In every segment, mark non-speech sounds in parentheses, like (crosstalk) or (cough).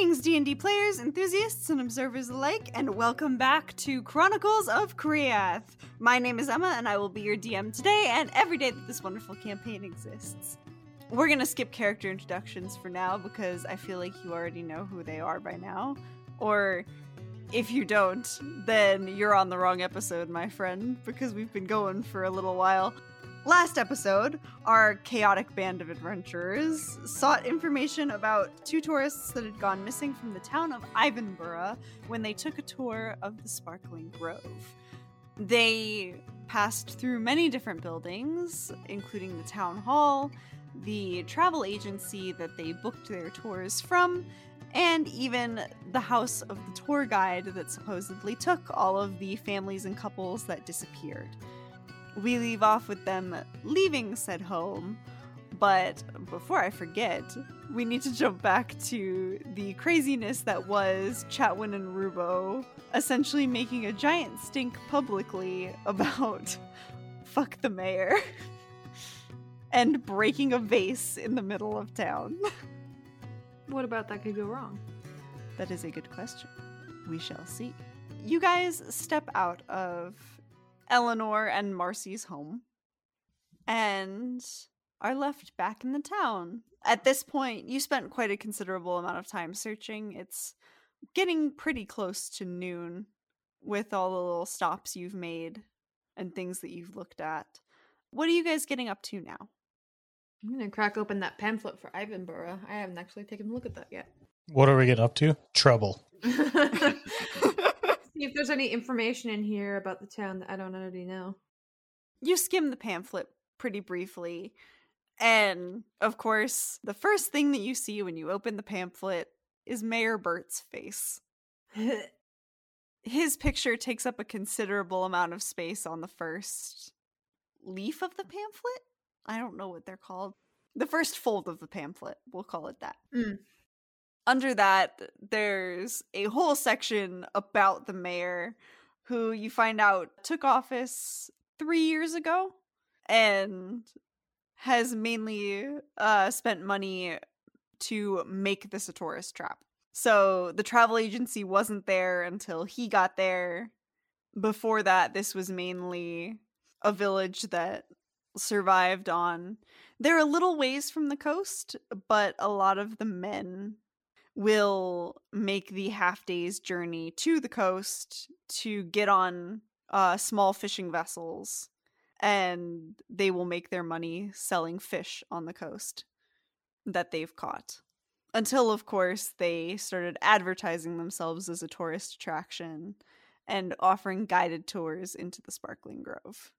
Greetings, D&D players, enthusiasts, and observers alike, and welcome back to Chronicles of Chreathe. My name is Emma, and I will be your DM today and every day that this wonderful campaign exists. We're gonna skip character introductions for now because I feel like you already know who they are by now. Or if you don't, then you're on the wrong episode, my friend, because we've been going for a little while. Last episode, our chaotic band of adventurers sought information about two tourists that had gone missing from the town of Ivanborough when they took a tour of the Sparkling Grove. They passed through many different buildings, including the town hall, the travel agency that they booked their tours from, and even the house of the tour guide that supposedly took all of the families and couples that disappeared we leave off with them leaving said home. But before I forget, we need to jump back to the craziness that was Chatwin and Rubo essentially making a giant stink publicly (laughs) about (laughs) fuck the mayor (laughs) and breaking a vase in the middle of town. What about that could go wrong? That is a good question. We shall see. You guys step out of Eleanor and Marcy's home and are left back in the town. At this point, you spent quite a considerable amount of time searching. It's getting pretty close to noon with all the little stops you've made and things that you've looked at. What are you guys getting up to now? I'm gonna crack open that pamphlet for Ivanborough. I haven't actually taken a look at that yet. What are we getting up to? Trouble. (laughs) (laughs) See if there's any information in here about the town that I don't already know. You skim the pamphlet pretty briefly. And of course, the first thing that you see when you open the pamphlet is Mayor Bert's face. (laughs) His picture takes up a considerable amount of space on the first leaf of the pamphlet. I don't know what they're called. The first fold of the pamphlet, we'll call it that. Mm. Under that, there's a whole section about the mayor who you find out took office three years ago and has mainly uh, spent money to make this a tourist trap. So the travel agency wasn't there until he got there. Before that, this was mainly a village that survived on. They're a little ways from the coast, but a lot of the men will make the half day's journey to the coast to get on uh, small fishing vessels and they will make their money selling fish on the coast that they've caught. Until, of course, they started advertising themselves as a tourist attraction and offering guided tours into the Sparkling Grove.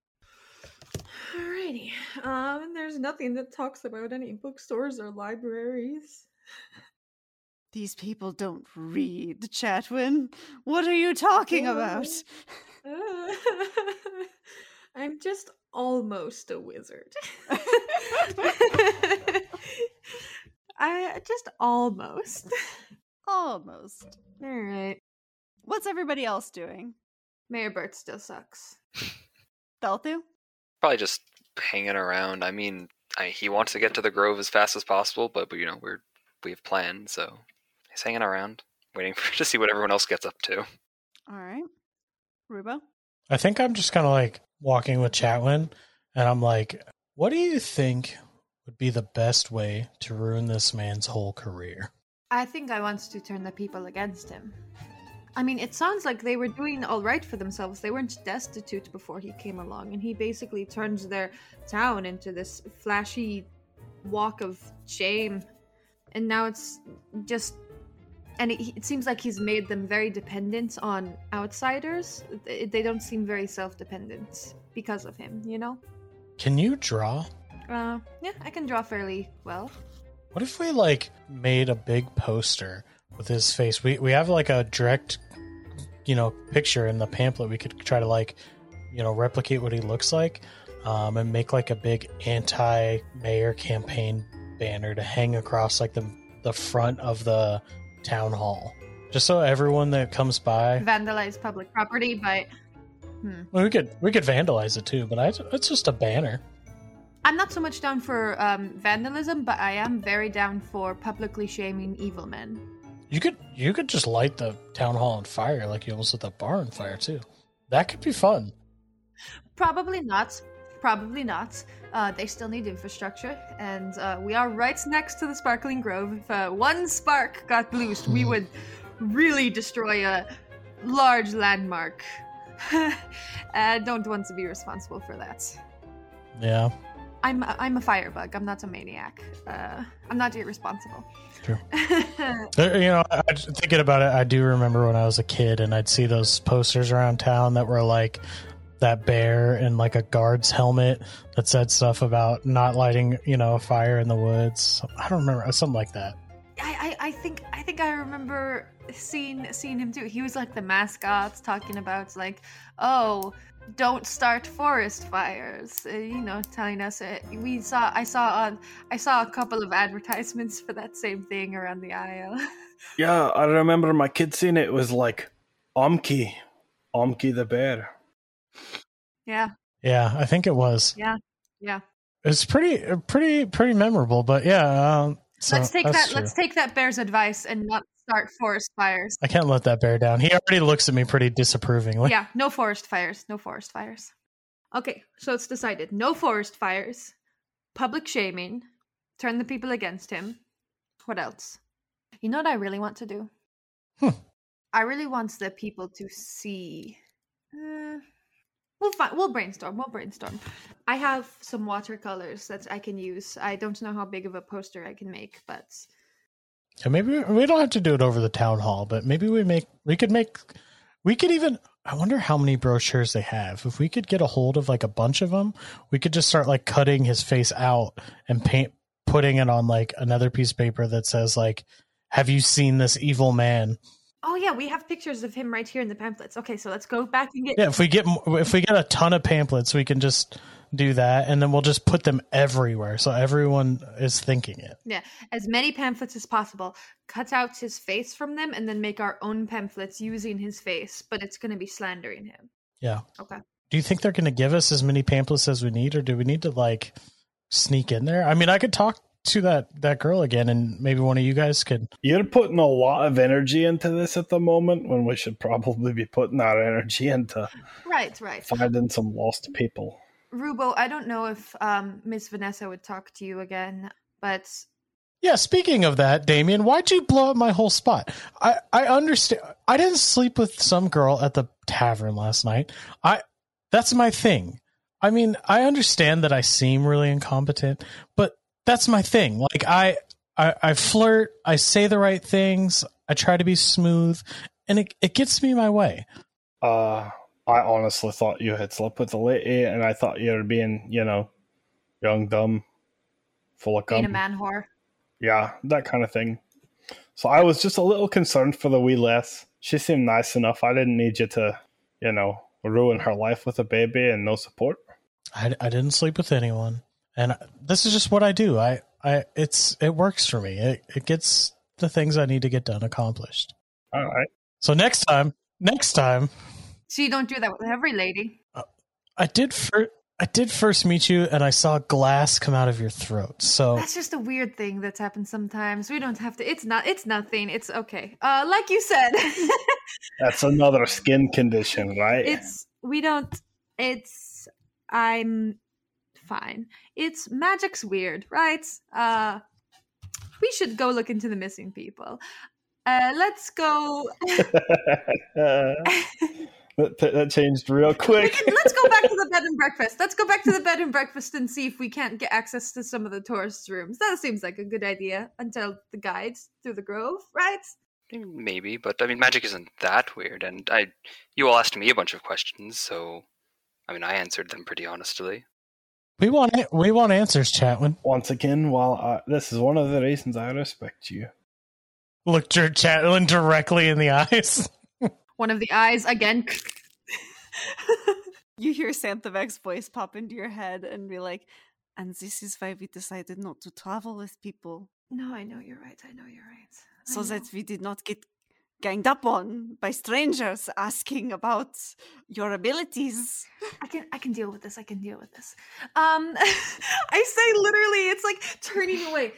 Alrighty. Um, there's nothing that talks about any bookstores or libraries. These people don't read, Chatwin. What are you talking about? Uh, (laughs) I'm just almost a wizard. (laughs) I just almost. Almost. All right. What's everybody else doing? Mayor Bert still sucks. Thelthu? Probably just hanging around. I mean, I, he wants to get to the grove as fast as possible, but, but you know we're we have planned, so he's hanging around, waiting (laughs) for, to see what everyone else gets up to. All right. Rubo? I think I'm just kind of like walking with Chatwin, and I'm like, what do you think would be the best way to ruin this man's whole career? I think I want to turn the people against him. I mean, it sounds like they were doing all right for themselves. They weren't destitute before he came along, and he basically turns their town into this flashy walk of shame. And now it's just. And it, it seems like he's made them very dependent on outsiders. They they don't seem very self dependent because of him, you know? Can you draw? Uh, yeah, I can draw fairly well. What if we like made a big poster with his face? We we have like a direct, you know, picture in the pamphlet. We could try to like, you know, replicate what he looks like, um, and make like a big anti-mayor campaign banner to hang across like the the front of the town hall, just so everyone that comes by. Vandalize public property, but. Hmm. Well, we could we could vandalize it too, but I, it's just a banner. I'm not so much down for um, vandalism, but I am very down for publicly shaming evil men. You could you could just light the town hall on fire like you almost lit the bar on fire too. That could be fun. Probably not. Probably not. Uh, they still need infrastructure, and uh, we are right next to the Sparkling Grove. If uh, one spark got loosed, we would really destroy a large landmark. I (laughs) don't want to be responsible for that. Yeah. I'm I'm a firebug. I'm not a maniac. Uh, I'm not irresponsible. True. (laughs) Uh, You know, I, I- thinking about it, I do remember when I was a kid and I'd see those posters around town that were like that bear in like a guard's helmet that said stuff about not lighting, you know, a fire in the woods. I don't remember something like that. I, I, I think I think I remember seeing seeing him too. He was like the mascots talking about like, oh, don't start forest fires. Uh, you know, telling us uh, we saw I saw on I saw a couple of advertisements for that same thing around the aisle. Yeah, I remember my kid seeing it. It was like Omki, Omki the bear. Yeah, Yeah, I think it was. yeah, yeah. It's pretty, pretty, pretty memorable. But yeah, um, so let's take that. Let's take that bear's advice and not start forest fires. I can't let that bear down. He already looks at me pretty disapprovingly. yeah, no forest fires. No forest fires. Okay, so it's decided. No forest fires. Public shaming. Turn the people against him. What else? You know what I really want to do? Hmm. I really want the people to see. Uh, we'll find. We'll brainstorm. We'll brainstorm. I have some watercolors that I can use. I don't know how big of a poster I can make, but Yeah, maybe we- we don't have to do it over the town hall, but maybe we make we could make we could even I wonder how many brochures they have. If we could get a hold of like a bunch of them, we could just start like cutting his face out and paint putting it on like another piece of paper that says like have you seen this evil man? Oh yeah, we have pictures of him right here in the pamphlets. Okay, so let's go back and get Yeah, if we get if we get a ton of pamphlets, we can just do that and then we'll just put them everywhere so everyone is thinking it. Yeah, as many pamphlets as possible, cut out his face from them, and then make our own pamphlets using his face, but it's going to be slandering him. Yeah. Okay. Do you think they're going to give us as many pamphlets as we need, or do we need to like sneak in there? I mean, I could talk to that that girl again, and maybe one of you guys could. You're putting a lot of energy into this at the moment when we should probably be putting our energy into Right, right. finding some lost people. Rubo, I don't know if um, Miss Vanessa would talk to you again, but Yeah. Speaking of that, Damien, why'd you blow up my whole spot? I I understand. I didn't sleep with some girl at the tavern last night. I that's my thing. I mean, I understand that I seem really incompetent, but that's my thing. Like I, I, I flirt, I say the right things, I try to be smooth, and it, it gets me my way. Uh, I honestly thought you had slept with a lady, and I thought you were being, you know, young, dumb, full of being a man whore. Yeah, that kind of thing. So I was just a little concerned for the wee Les. She seemed nice enough. I didn't need you to, you know, ruin her life with a baby and no support. I, I didn't sleep with anyone, and this is just what I do. I, I, it's it works for me. It it gets the things I need to get done accomplished. All right. So next time, next time, So you don't do that with every lady. I did fir- I did first meet you, and I saw glass come out of your throat. So That's just a weird thing that's happened sometimes. We don't have to. It's not. It's nothing. It's okay. Uh, like you said, (laughs) That's another skin condition, right? it's we don't. It's I'm fine. It's magic's weird, right? Uh, we should go look into the missing people. Uh, let's go. (laughs) that, that changed real quick. can, let's go back to the (laughs) bed and breakfast. Let's go back to the bed and breakfast and see if we can't get access to some of the tourists' rooms. That seems like a good idea until the guides through the grove, right? Maybe, but I mean, magic isn't that weird. And I, you all asked me a bunch of questions, so I mean, I answered them pretty honestly. We want. We want answers, Chatwin. Once again, while I, this is one of the reasons I respect you. Looked your Chatwin directly in the eyes. (laughs) One of the eyes again. (laughs) You hear Santhavek's voice pop into your head and be like, and this is why we decided not to travel with people, no, I know you're right. I know you're right. I so know. that we did not get ganged up on by strangers asking about your abilities. I can I can deal with this. I can deal with this. Um (laughs) I say literally it's like turning away.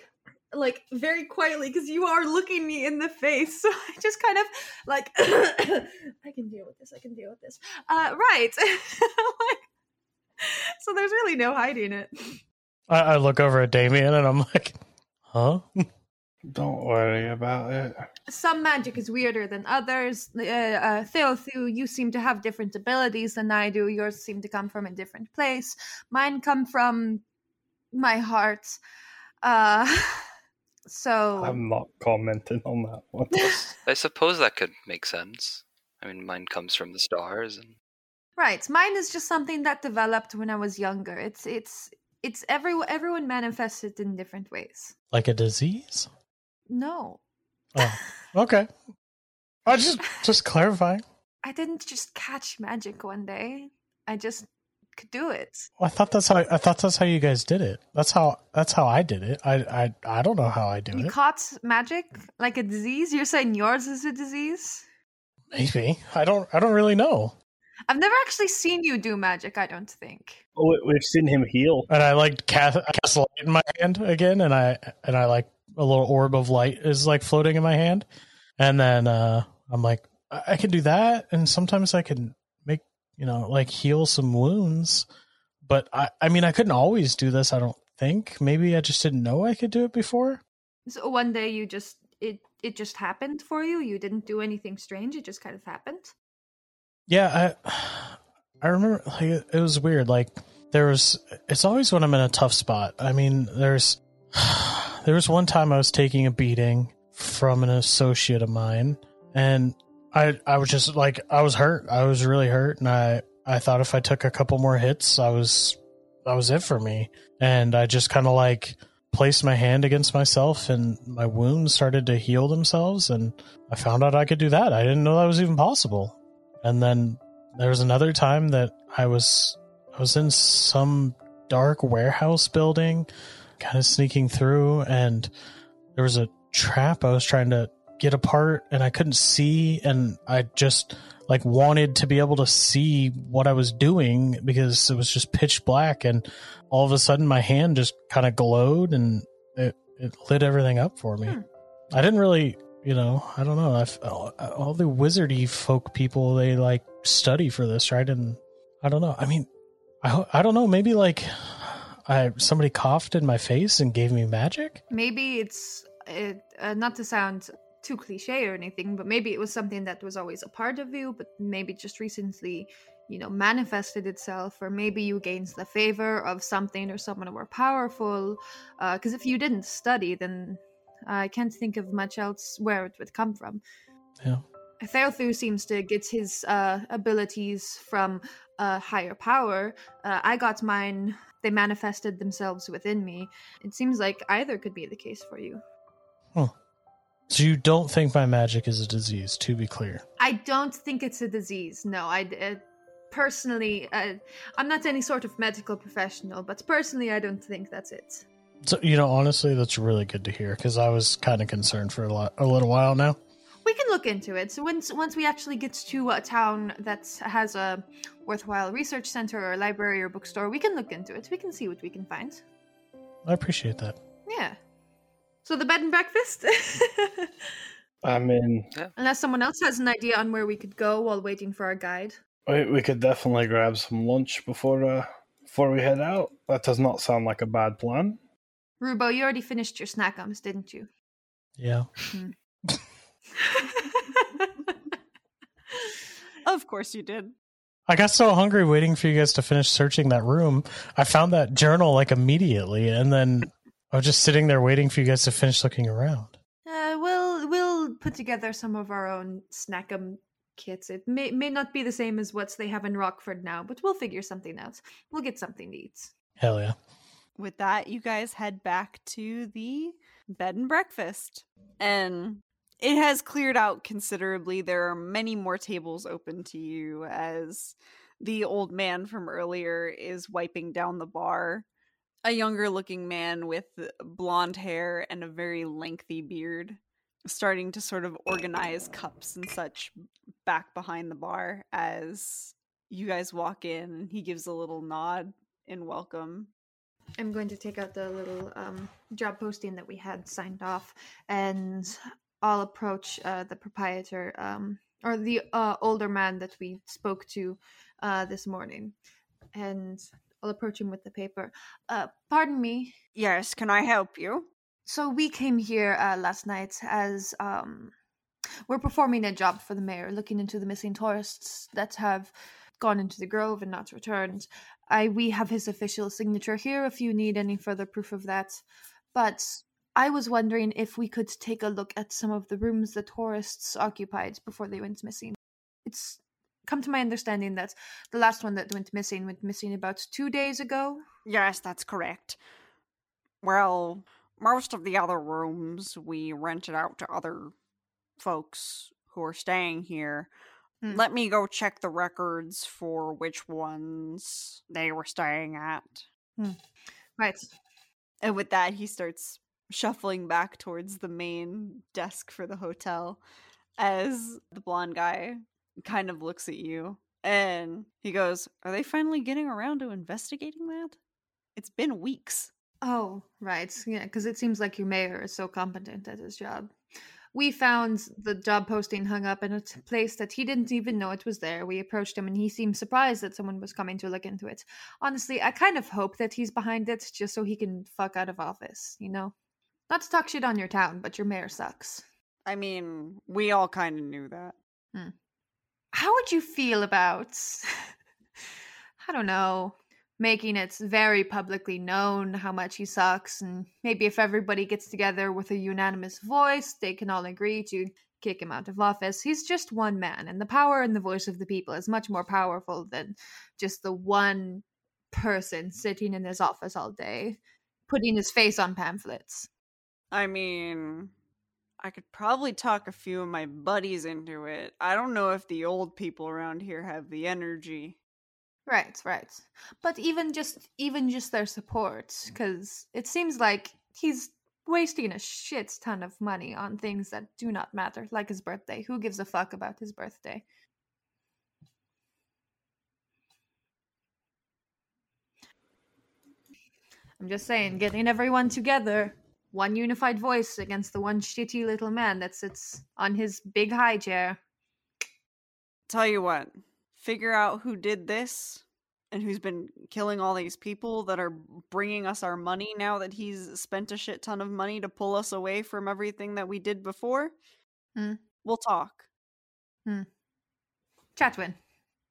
like very quietly because you are looking me in the face. (laughs) So I just kind of like (coughs) I can deal with this. I can deal with this. Uh, right. (laughs) like, so there's really no hiding it. I, I look over at Damien and I'm like, huh? Don't worry about it. Some magic is weirder than others. Uh, uh, Thelthu, you seem to have different abilities than I do. Yours seem to come from a different place. Mine come from my heart. Uh, (laughs) so I'm not commenting on that one. (laughs) I suppose that could make sense. I mean, mine comes from the stars, and right, mine is just something that developed when I was younger. It's it's it's every everyone manifests it in different ways. Like a disease? No, Oh, okay. I just just clarifying. I didn't just catch magic one day. I just could do it. I thought that's how I thought that's how you guys did it. That's how that's how I did it. I I I don't know how I do it. You it. caught magic like a disease. You're saying yours is a disease? Maybe I don't I don't really know. I've never actually seen you do magic. I don't think. Oh, we- We've seen him heal. And I like cast, I cast light in my hand again, and I and I like a little orb of light is like floating in my hand, and then uh I'm like I, I can do that, and sometimes I can make you know like heal some wounds, but I I mean I couldn't always do this. I don't think. Maybe I just didn't know I could do it before. So one day you just it it just happened for you. You didn't do anything strange. It just kind of happened. Yeah, I I remember like it it was weird. Like there was it's always when I'm in a tough spot. I mean, there's there was one time I was taking a beating from an associate of mine and I I was just like I was hurt. I was really hurt and I I thought if I took a couple more hits, I was that was it for me. And I just kind of like placed my hand against myself and my wounds started to heal themselves and I found out I could do that. I didn't know that was even possible. And then there was another time that I was I was in some dark warehouse building, kind of sneaking through, and there was a trap I was trying to get apart, and I couldn't see, and I just like wanted to be able to see what I was doing because it was just pitch black, and all of a sudden my hand just kind of glowed and it it lit everything up for me. Hmm. I didn't really you know, I don't know. I've, all, all the wizardy folk people they like study for this, right? And I don't know. I mean, I I don't know. Maybe like I somebody coughed in my face and gave me magic. Maybe it's it, uh, not to sound too cliche or anything, but maybe it was something that was always a part of you, but maybe just recently, you know, manifested itself, or maybe you gained the favor of something or someone more powerful. Because if you didn't study, then I can't think of much else where it would come from. Yeah. Thelthu seems to get his uh, abilities from a higher power. Uh, I got mine, they manifested themselves within me. It seems like either could be the case for you. So you don't think my magic is a disease? To be clear. I don't think it's a disease. No, I uh, personally, uh, I'm not any sort of medical professional, but personally, I don't think that's it. So you know, honestly, that's really good to hear because I was kind of concerned for a lot, a little while now. We can look into it. So once once we actually get to a town that has a worthwhile research center or library or bookstore, we can look into it. We can see what we can find. I appreciate that. Yeah. So the bed and breakfast. (laughs) I mean, Unless someone else has an idea on where we could go while waiting for our guide. we, we could definitely grab some lunch before uh, before we head out. That does not sound like a bad plan. Rubo, you already finished your snackums, didn't you? Yeah. Of course you did. I got so hungry waiting for you guys to finish searching that room. I found that journal like immediately, and then I was just sitting there waiting for you guys to finish looking around. Uh, we'll we'll put together some of our own snackum kits. It may may not be the same as what they have in Rockford now, but we'll figure something out. We'll get something to eat. Hell yeah. With that, you guys head back to the bed and breakfast. And it has cleared out considerably. There are many more tables open to you as the old man from earlier is wiping down the bar. A younger looking man with blonde hair and a very lengthy beard, starting to sort of organize cups and such back behind the bar as you guys walk in and he gives a little nod in welcome. I'm going to take out the little um, job posting that we had signed off, and I'll approach uh, the proprietor um, or the uh, older man that we spoke to uh, this morning, and I'll approach him with the paper. Uh, pardon me. Yes, can I help you? So we came here uh, last night as um, we're performing a job for the mayor, looking into the missing tourists that have gone into the grove and not returned. I we have his official signature here if you need any further proof of that. But I was wondering if we could take a look at some of the rooms the tourists occupied before they went missing. It's come to my understanding that the last one that went missing went missing about two days ago. Yes, that's correct. Well, most of the other rooms we rented out to other folks who are staying here. Hmm. Let me go check the records for which ones they were staying at. Right. And with that, he starts shuffling back towards the main desk for the hotel as the blonde guy kind of looks at you and he goes, Are they finally getting around to investigating that? It's been weeks. Oh, right. Yeah, because it seems like your mayor is so competent at his job. We found the job posting hung up in a t- place that he didn't even know it was there. We approached him and he seemed surprised that someone was coming to look into it. Honestly, I kind of hope that he's behind it just so he can fuck out of office, you know? Not to talk shit on your town, but your mayor sucks. I mean, we all kind of knew that. Hmm. How would you feel about, (laughs) I don't know, making it very publicly known how much he sucks? And maybe if everybody gets together with a unanimous voice, they can all agree to kick him out of office. He's just one man, and the power and the voice of the people is much more powerful than just the one person sitting in his office all day, putting his face on pamphlets. I mean, I could probably talk a few of my buddies into it. I don't know if the old people around here have the energy. Right, right. But even just even just their support cuz it seems like he's wasting a shit ton of money on things that do not matter, like his birthday. Who gives a fuck about his birthday? I'm just saying, getting everyone together, one unified voice against the one shitty little man that sits on his big high chair. Tell you what, figure out who did this and who's been killing all these people that are bringing us our money now that he's spent a shit ton of money to pull us away from everything that we did before. Hmm. We'll talk. Chatwin,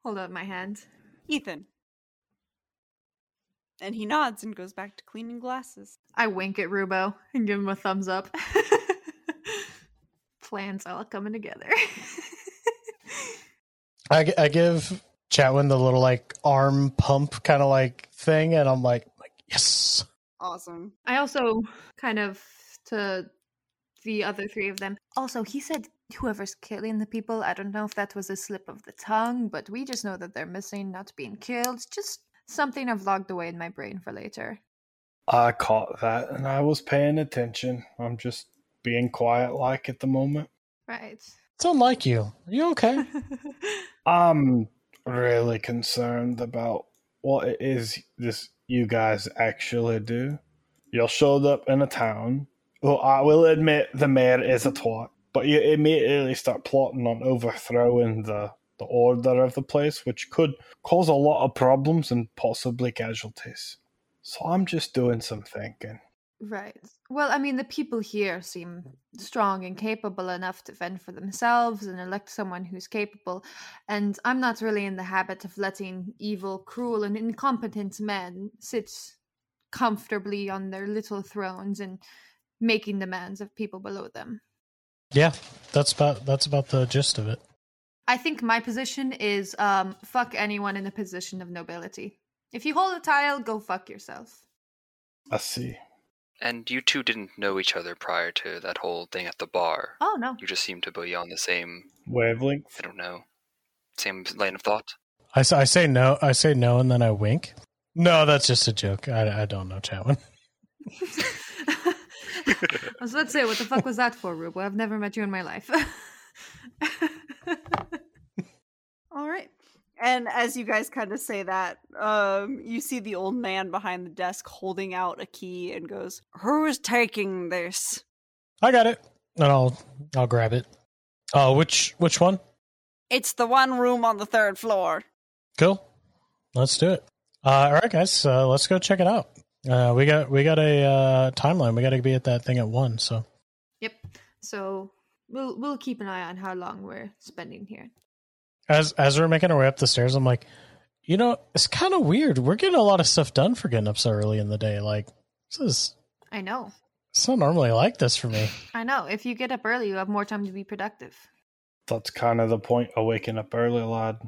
hold out my hand. Ethan. And he nods and goes back to cleaning glasses. I wink at Rubo and give him a thumbs up. (laughs) Plans all coming together. I, I give Chatwin the little like arm pump kind of like thing, and I'm like, like yes. Awesome. I also kind of to the other three of them. Also, he said whoever's killing the people, I don't know if that was a slip of the tongue, but we just know that they're missing, not being killed. Just something I've logged away in my brain for later. I caught that and I was paying attention. I'm just being quiet like at the moment. Right. It's unlike you. Are you okay? (laughs) I'm really concerned about what it is this you guys actually do. You showed up in a town. Well, I will admit the mayor is a twat, but you immediately start plotting on overthrowing the the order of the place, which could cause a lot of problems and possibly casualties. So I'm just doing some thinking. Right. Well, I mean, the people here seem strong and capable enough to fend for themselves and elect someone who's capable. And I'm not really in the habit of letting evil, cruel, and incompetent men sit comfortably on their little thrones and making demands of people below them. yeah, that's about that's about the gist of it. I think my position is um, fuck anyone in a position of nobility. If you hold a tile, go fuck yourself. I see. And you two didn't know each other prior to that whole thing at the bar. Oh, no. You just seem to be on the same, Wavelength. I don't know, same lane of thought. I say no. I say no, and then I wink. No, that's just a joke. I, I don't know Chatwin. (laughs) I was about to say, what the fuck was that for, Rubo? I've never met you in my life. (laughs) All right. And as you guys kind of say that, um, you see the old man behind the desk holding out a key and goes, "Who is taking this?" I got it, and I'll I'll grab it. Oh, which which one? It's the one room on the third floor. Cool. Let's do it. Uh, all right, guys. Uh, let's go check it out. Uh, we got we got a uh, timeline. We got to be at that thing at one. So Yep. So we'll we'll keep an eye on how long we're spending here. as as we're making our way up the stairs, I'm like, you know, it's kind of weird. We're getting a lot of stuff done for getting up so early in the day. Like this is I know. it's not normally like this for me. I know. If you get up early, you have more time to be productive. That's kind of the point of waking up early, lad.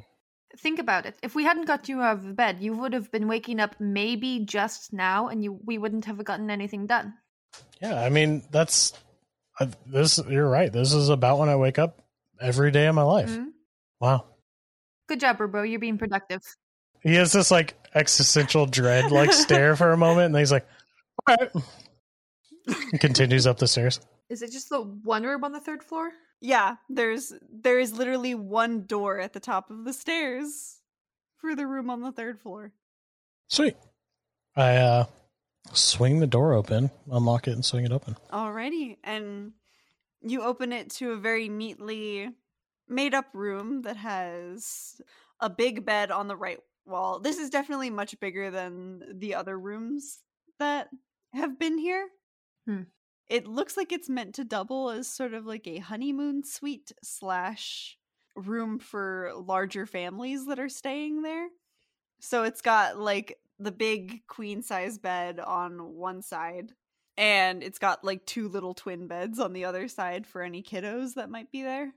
Think about it. If we hadn't got you out of bed, you would have been waking up maybe just now, and you we wouldn't have gotten anything done. Yeah, I mean that's I, this. You're right. This is about when I wake up every day of my life. Mhm. Wow. Good job, bro. You're being productive. He has this like existential dread like (laughs) stare for a moment, and then he's like, "All right." (laughs) He continues up the stairs. Is it just the one room on the third floor? Yeah, there's there is literally one door at the top of the stairs for the room on the third floor. Sweet. I uh swing the door open, unlock it, and swing it open. Alrighty, and you open it to a very neatly made up room that has a big bed on the right wall. This is definitely much bigger than the other rooms that have been here. Hmm. It looks like it's meant to double as sort of like a honeymoon suite slash room for larger families that are staying there. So it's got like the big queen size bed on one side and it's got like two little twin beds on the other side for any kiddos that might be there.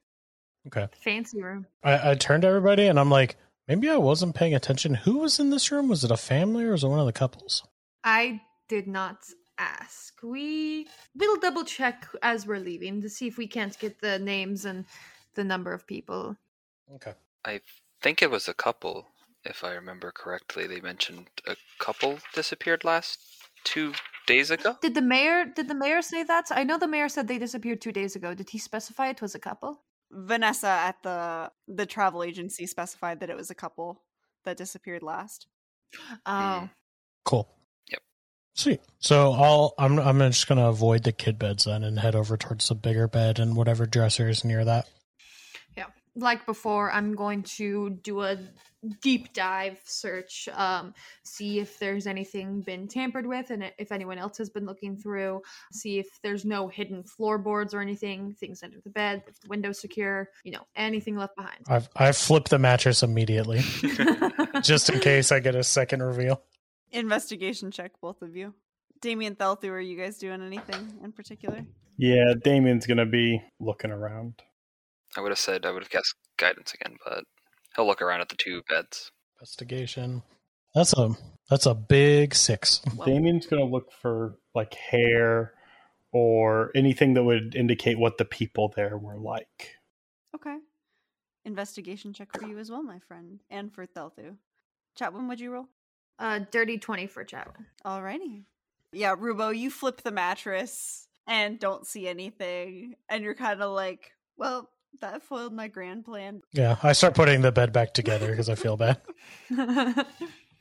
Okay. Fancy room. I, I turn to everybody and I'm like, maybe I wasn't paying attention. Who was in this room? Was it a family or was it one of the couples? I did not ask. We will double check as we're leaving to see if we can't get the names and the number of people. Okay. I think it was a couple, if I remember correctly. They mentioned a couple disappeared last two days ago. Did the mayor did the mayor say that? I know the mayor said they disappeared two days ago. Did he specify it was a couple? Vanessa at the the travel agency specified that it was a couple that disappeared last. Oh. Hmm. Cool. Yep. Sweet. So I'll I'm I'm just gonna avoid the kid beds then and head over towards the bigger bed and whatever dresser is near that. Yeah. Like before, I'm going to do a deep dive search, um, see if there's anything been tampered with and if anyone else has been looking through, see if there's no hidden floorboards or anything, things under the bed, if the window's secure, you know, anything left behind. I've I've flipped the mattress immediately (laughs) just in case I get a second reveal. Investigation check, both of you. Damien Thelthu, are you guys doing anything in particular? Yeah, Damien's gonna be looking around. I would have said I would have guessed guidance again, but he'll look around at the two beds. Investigation. That's a that's a big six. Well, Damien's gonna look for like hair or anything that would indicate what the people there were like. Okay. Investigation check for you as well, my friend, and for Thelthu. Chatwin, would you roll? uh, dirty 20 for Chatwin. Alrighty. Yeah, Rubo, you flip the mattress and don't see anything, and you're kind of like, well, that foiled my grand plan. Yeah, I start putting the bed back together because I feel bad. (laughs)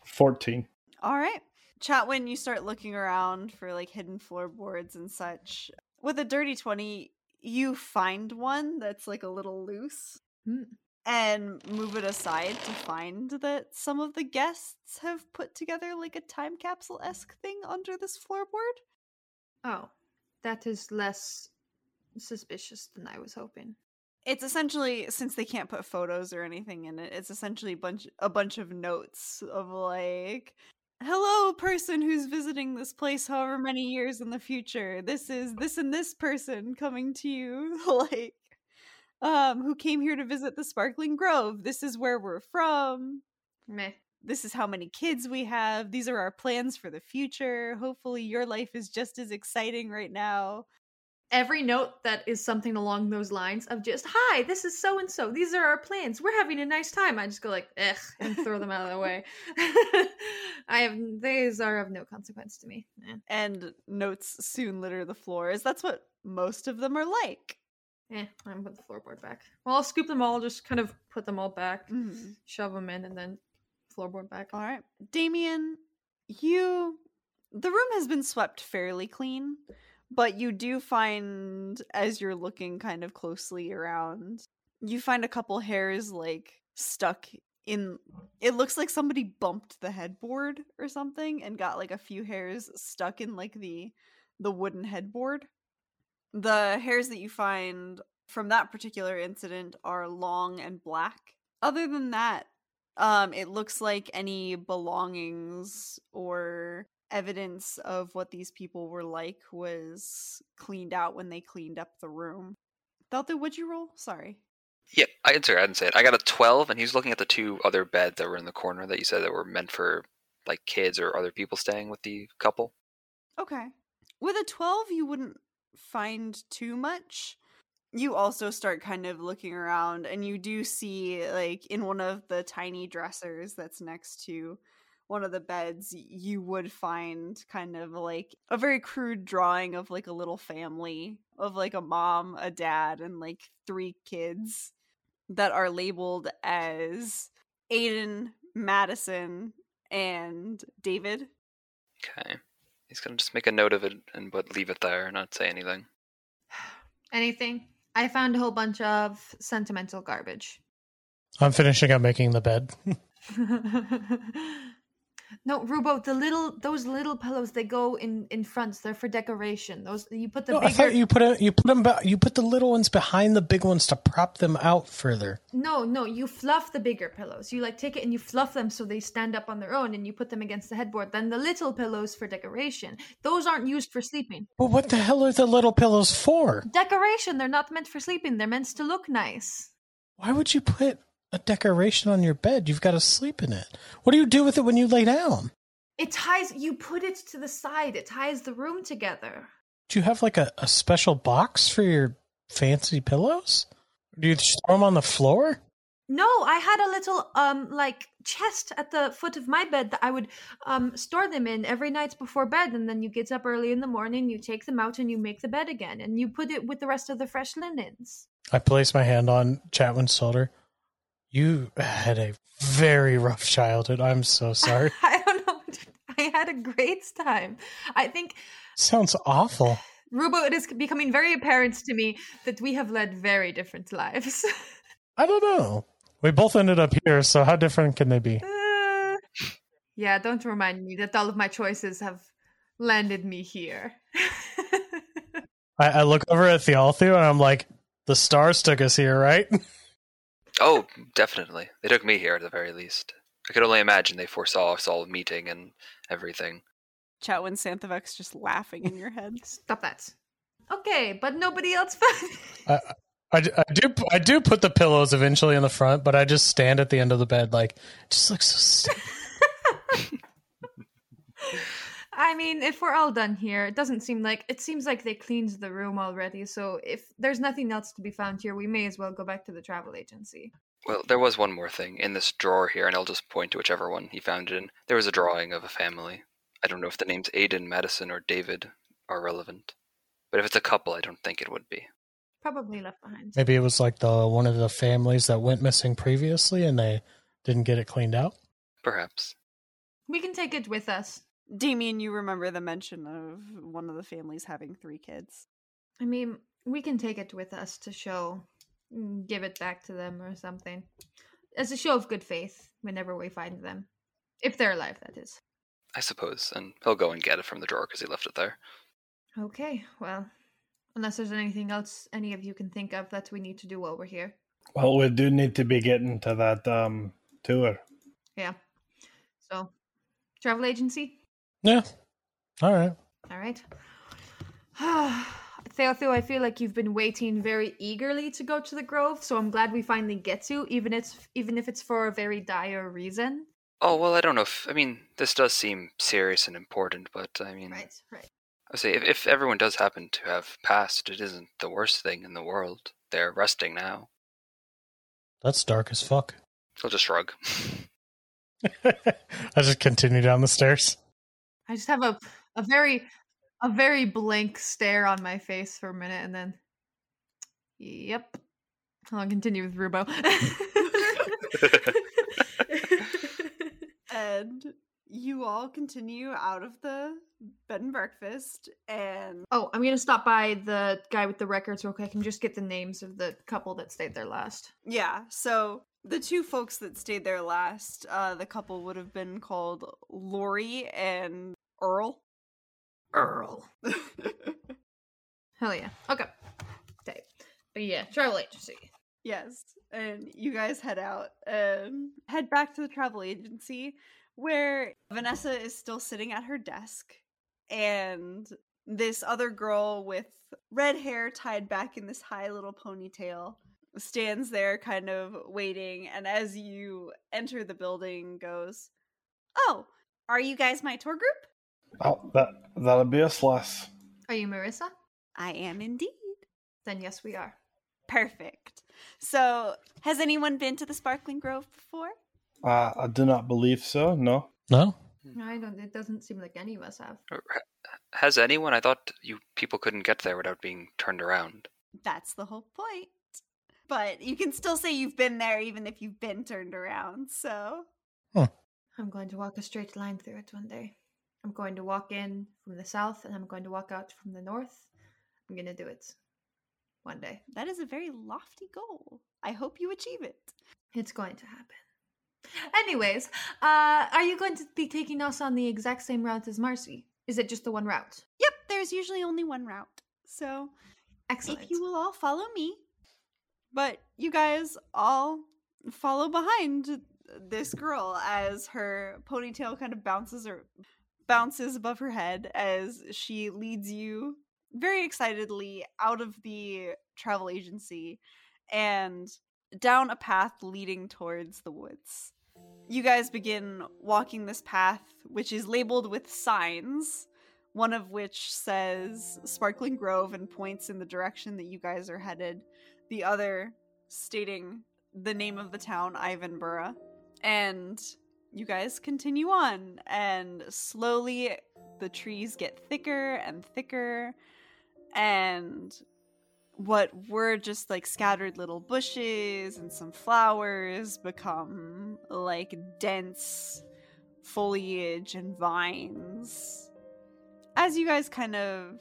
Fourteen. All right. Chatwin, you start looking around for like hidden floorboards and such. With a dirty 20, you find one that's like a little loose Hmm. and move it aside to find that some of the guests have put together like a time capsule esque thing under this floorboard. oh, that is less suspicious than I was hoping. It's essentially since they can't put photos or anything in it, it's essentially a bunch a bunch of notes of like Hello person who's visiting this place however many years in the future. This is this and this person coming to you (laughs) like um who came here to visit the sparkling grove. This is where we're from. Meh. This is how many kids we have. These are our plans for the future. Hopefully your life is just as exciting right now. Every note that is something along those lines of just, hi, this is so and so. These are our plans. We're having a nice time. I just go like, ugh, and throw them out of the way. (laughs) I have, these are of no consequence to me. Eh. and notes soon litter the floors. That's what most of them are like. Eh, I'm put the floorboard back. Well, I'll scoop them all, just kind of put them all back, Mhm. shove them in, and then floorboard back. All right. Damien, you. The room has been swept fairly clean, but you do find, as you're looking kind of closely around, you find a couple hairs like stuck in. It looks like somebody bumped the headboard or something and got like a few hairs stuck in like the the wooden headboard. The hairs that you find from that particular incident are long and black. Other than that, um, it looks like any belongings or evidence of what these people were like was cleaned out when they cleaned up the room. Thelthu, would you roll? Sorry. Yeah, I didn't say I didn't say it. I got a twelve, and he's looking at the two other beds that were in the corner that you said that were meant for like kids or other people staying with the couple. Okay. With a 12, you wouldn't find too much. You also start kind of looking around, and you do see, like, in one of the tiny dressers that's next to one of the beds, you would find kind of like a very crude drawing of like a little family of like a mom, a dad, and like three kids that are labeled as Aiden, Madison, and David. Okay, he's gonna just make a note of it and but leave it there and not say anything. (sighs) Anything? I found a whole bunch of sentimental garbage. I'm finishing up making the bed. (laughs) (laughs) no, Rubo, the little those little pillows they go in in fronts. They're for decoration. Those you put the No, I thought you put a, you put them you put the little ones behind the big ones to prop them out further. No, no, you fluff the bigger pillows. You like take it and you fluff them so they stand up on their own, and you put them against the headboard. Then the little pillows for decoration. Those aren't used for sleeping. Well, what the hell are the little pillows for? Decoration. They're not meant for sleeping. They're meant to look nice. Why would you put a decoration on your bed? You've got to sleep in it. What do you do with it when you lay down? It ties. You put it to the side. It ties the room together. Do you have like a, a special box for your fancy pillows? Do you just throw them on the floor? No, I had a little um like chest at the foot of my bed that I would um store them in every night before bed and then you get up early in the morning, you take them out and you make the bed again and you put it with the rest of the fresh linens. I place my hand on Chatwin's shoulder. You had a very rough childhood. I'm so (laughs) sorry. I don't know. I had a great time. I think Sounds awful. Rubo, it is becoming very apparent to me that we have led very different lives. I don't know. We both ended up here, so how different can they be? Uh, yeah, don't remind me that all of my choices have landed me here. (laughs) I, I look over at Thelthu and I'm like, the stars took us here, right? (laughs) Oh, definitely. They took me here at the very least. I could only imagine they foresaw us all meeting and everything. Chatwin Santhavek's just laughing in your head. (laughs) Stop that. Okay, but nobody else (laughs) found. I, d- I do I do put the pillows eventually in the front, but I just stand at the end of the bed like it just looks so stupid. (laughs) I mean, if we're all done here, it doesn't seem like it seems like they cleaned the room already. So if there's nothing else to be found here, we may as well go back to the travel agency. Well, there was one more thing. In this drawer here, and I'll just point to whichever one he found it in, there was a drawing of a family. I don't know if the names Aiden, Madison, or David are relevant. But if it's a couple, I don't think it would be. Probably left behind. Maybe it was like the one of the families that went missing previously and they didn't get it cleaned out. Perhaps. We can take it with us. Damien, you remember the mention of one of the families having three kids. I mean, we can take it with us to show, mm, give it back to them or something, as a show of good faith whenever we find them, if they're alive. That is. I suppose. And he'll go and get it from the drawer because he left it there. Okay. Well, unless there's anything else any of you can think of that we need to do while we're here. Well, we do need to be getting to that um tour. Yeah. So, travel agency. Yeah. All right. All right. (sighs) Thelthu, I feel like you've been waiting very eagerly to go to the Grove, so I'm glad we finally get to, even it's even if it's for a very dire reason. Oh, well, I don't know if. I mean, this does seem serious and important, but I mean, Right, right. I say if, if everyone does happen to have passed, it isn't the worst thing in the world. They're resting now. That's dark as fuck. He'll just shrug. (laughs) I just continue down the stairs. I just have a a very a very blank stare on my face for a minute, and then Yep. I'll continue with Rubo. (laughs) (laughs) and you all continue out of the bed and breakfast and oh, I'm gonna stop by the guy with the records real quick and just get the names of the couple that stayed there last. yeah so the two folks that stayed there last uh the couple would have been called lori and earl Earl. (laughs) Hell yeah. Okay. Okay. But yeah, travel agency. Yes, and you guys head out um, head back to the travel agency where Vanessa is still sitting at her desk and this other girl with red hair tied back in this high little ponytail stands there kind of waiting and as you enter the building goes, "Oh, are you guys my tour group?" Oh, that that'll be us, lass. Are you Marissa? I am indeed. Then yes, we are. Perfect. So, has anyone been to the Sparkling Grove before? Uh, I do not believe so. No. No? No, I don't. It doesn't seem like any of us have. Has anyone? I thought you people couldn't get there without being turned around. That's the whole point. But you can still say you've been there even if you've been turned around. So, I'm going to walk a straight line through it one day. I'm going to walk in from the south and I'm going to walk out from the north. I'm going to do it one day. that is a very lofty goal. I hope you achieve it. It's going to happen. Anyways, uh, are you going to be taking us on the exact same route as Marcy? Is it just the one route? Yep, there's usually only one route. So, Excellent. if you will all follow me, but you guys all follow behind this girl as her ponytail kind of bounces or bounces above her head as she leads you very excitedly out of the travel agency and down a path leading towards the woods. You guys begin walking this path, which is labeled with signs, one of which says Sparkling Grove and points in the direction that you guys are headed, the other stating the name of the town, Ivanborough. And you guys continue on, and slowly the trees get thicker and thicker, and what were just like scattered little bushes and some flowers become like dense foliage and vines. As you guys kind of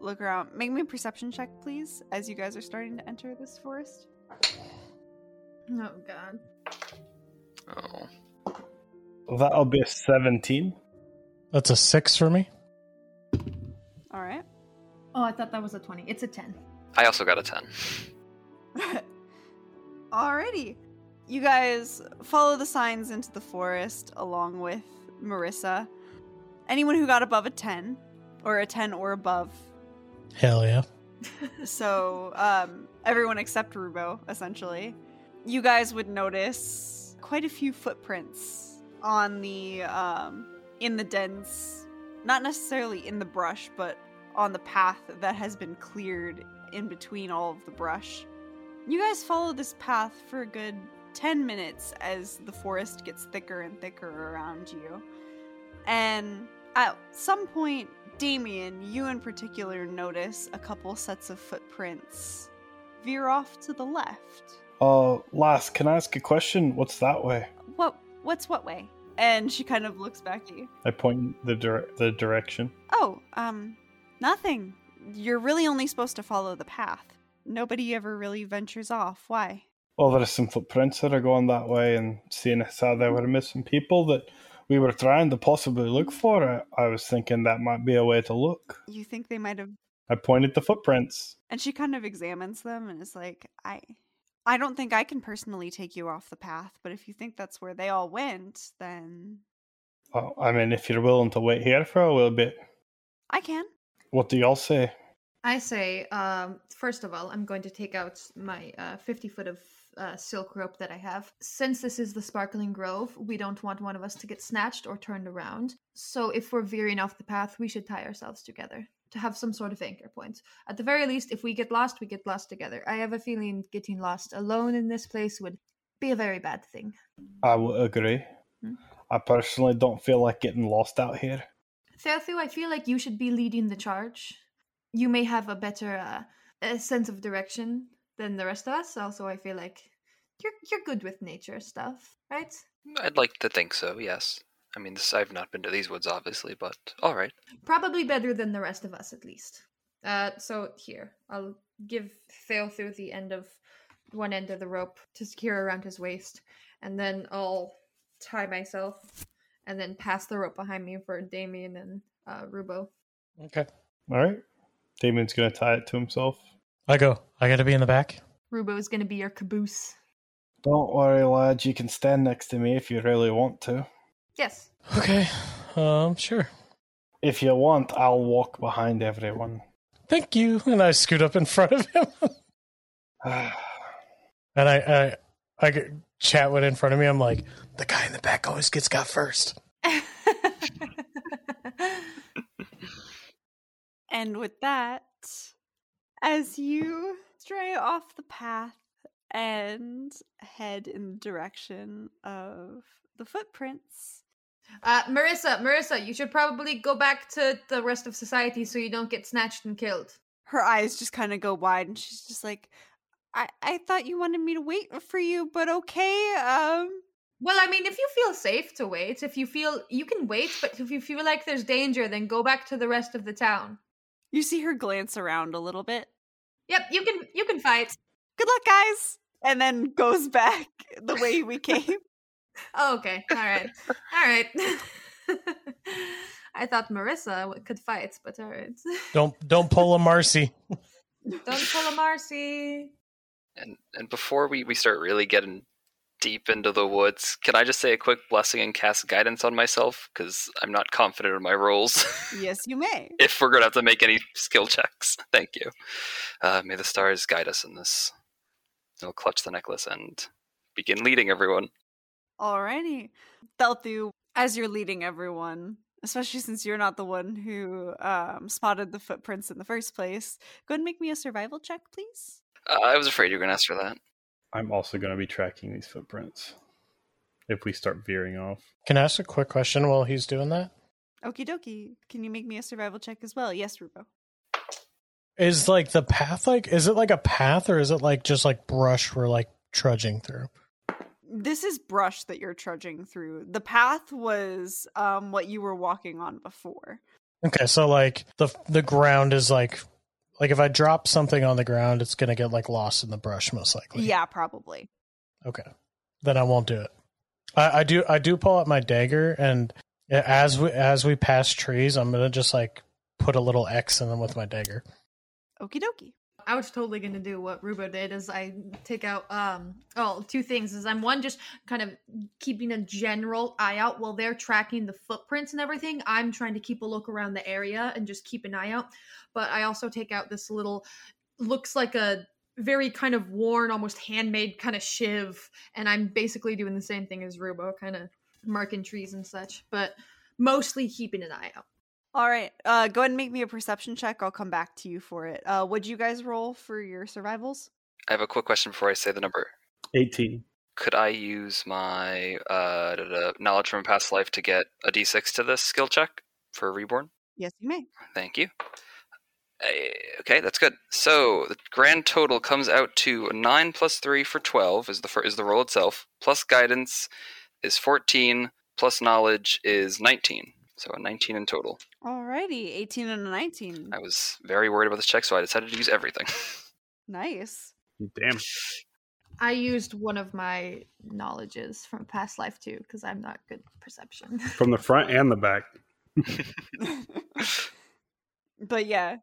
look around, make me a perception check, please, as you guys are starting to enter this forest. Oh, God. Oh, That'll be a seventeen. That's a six for me. All right. Oh, I thought that was a 20. It's a 10. I also got a ten. (laughs) Alrighty. You guys follow the signs into the forest along with Marissa. Anyone who got above a 10, or a 10 or above. Hell yeah. (laughs) So, um, everyone except Rubo, essentially. You guys would notice quite a few footprints on the, um, in the dense, not necessarily in the brush, but on the path that has been cleared in between all of the brush. You guys follow this path for a good 10 minutes as the forest gets thicker and thicker around you. And at some point, Damien, you in particular notice a couple sets of footprints veer off to the left. Uh, lass, can I ask a question? What's that way? What what's what way? And she kind of looks back at you. I point the dir- the direction. Oh, um, nothing. You're really only supposed to follow the path. Nobody ever really ventures off. Why? Oh, there's some footprints that are going that way, and seeing as how there were missing people that we were trying to possibly look for, I, I was thinking that might be a way to look. You think they might have I pointed the footprints. and she kind of examines them and is like, I I don't think I can personally take you off the path, but if you think that's where they all went, then Well, I mean, if you're willing to wait here for a little bit, I can. what do y'all say? I say, um, first of all, I'm going to take out my uh, 50 foot of uh, silk rope that I have. Since this is the Sparkling Grove, we don't want one of us to get snatched or turned around. So if we're veering off the path, we should tie ourselves together to have some sort of anchor point. At the very least, if we get lost, we get lost together. I have a feeling getting lost alone in this place would be a very bad thing. I would agree. Hmm. I personally don't feel like getting lost out here. Thelthu, I feel like you should be leading the charge. You may have a better uh, a sense of direction than the rest of us. Also, I feel like you're you're good with nature stuff, right? I'd like to think so. Yes. I mean, this, I've not been to these woods, obviously, but all right. Probably better than the rest of us, at least. Uh, so here, I'll give Thelthu the end of one end of the rope to secure around his waist, and then I'll tie myself, and then pass the rope behind me for Damien and uh, Rubo. Okay. All right. Damien's gonna tie it to himself. I go. I got to be in the back. Rubo is going to be your caboose. Don't worry, lad. You can stand next to me if you really want to. Yes. Okay. Um, sure. If you want, I'll walk behind everyone. Thank you. And I scoot up in front of him. (sighs) and I, I, I get- chat with in front of me. I'm like, the guy in the back always gets got first. (laughs) And with that, as you stray off the path and head in the direction of the footprints, uh, Marissa, Marissa, you should probably go back to the rest of society so you don't get snatched and killed. her eyes just kind of go wide and she's just like, I, I thought you wanted me to wait for you, but okay. Um, Well, I mean, if you feel safe to wait, if you feel you can wait, but if you feel like there's danger, then go back to the rest of the town. you see her glance around a little bit. Yep, you can you can fight. Good luck, guys. And then goes (laughs) back the way we (laughs) came. Oh, okay, all right, all right. (laughs) I thought Marissa could fight, but all right. Don't don't pull a Marcy. (laughs) Don't pull a Marcy. And and before we, we start really getting deep into the woods, can I just say a quick blessing and cast guidance on myself? Because I'm not confident in my rolls. yes, you may. (laughs) if we're gonna have to make any skill checks, thank you. Uh, may the stars guide us in this. I'll clutch the necklace and begin leading everyone. Alrighty. Thelthu, as you're leading everyone, especially since you're not the one who um, spotted the footprints in the first place, go ahead and make me a survival check, please. Uh, I was afraid you were gonna ask for that. I'm also gonna be tracking these footprints. If we start veering off. Can I ask a quick question while he's doing that? Okie dokie. Can you make me a survival check as well? Yes, Rubo. Is like the path like is it like a path or is it like just like brush we're like trudging through? This is brush that you're trudging through. The path was um, what you were walking on before. Okay, so like the the ground is like like if I drop something on the ground, it's gonna get like lost in the brush most likely. Yeah, probably. Okay, then I won't do it. I, I do I do pull out my dagger and as we as we pass trees, I'm gonna just like put a little X in them with my dagger. Okie dokie. I was totally gonna do what Rubo did is I take out um oh two things is I'm one just kind of keeping a general eye out while they're tracking the footprints and everything. I'm trying to keep a look around the area and just keep an eye out. But I also take out this little looks like a very kind of worn, almost handmade kind of shiv, and I'm basically doing the same thing as Rubo, kind of marking trees and such, but mostly keeping an eye out. All right. Uh, go ahead and make me a perception check. I'll come back to you for it. Uh, what'd you guys roll for your survivals? I have a quick question before I say the number. 18. Could I use my uh, da- da- knowledge from past life to get a d6 to this skill check for reborn? Yes, you may. Thank you. Eh, Okay, that's good. So the grand total comes out to nine plus three for twelve is the fir- is the roll itself. Plus guidance is fourteen. Plus knowledge is nineteen. So a nineteen in total. Alrighty, 18 and a 19. I was very worried about this check, so I decided to use everything. (laughs) Nice. Damn. I used one of my knowledges from past life too, because I'm not good at perception. From the front and the back. (laughs) (laughs) but yeah,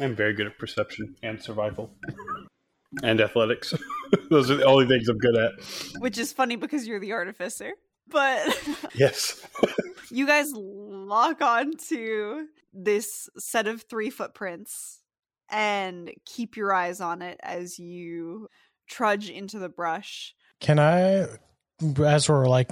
I'm very good at perception and survival. And athletics. Those are the only things I'm good at. which is funny because you're the artificer. But (laughs) Yes. you guys lock on to this set of three footprints and keep your eyes on it as you trudge into the brush. Can I, as we're like,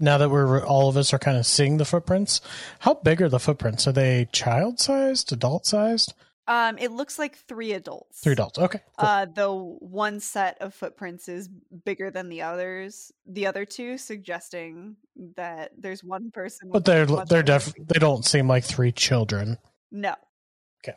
now that we're all of us are kind of seeing the footprints, how big are the footprints? Are they child sized, adult sized? Um, it looks like three adults. Three adults. Okay. Cool. Uh, though one set of footprints is bigger than the others, the other two suggesting that there's one person. but they're they're larger def they don't seem like three children. No, Okay.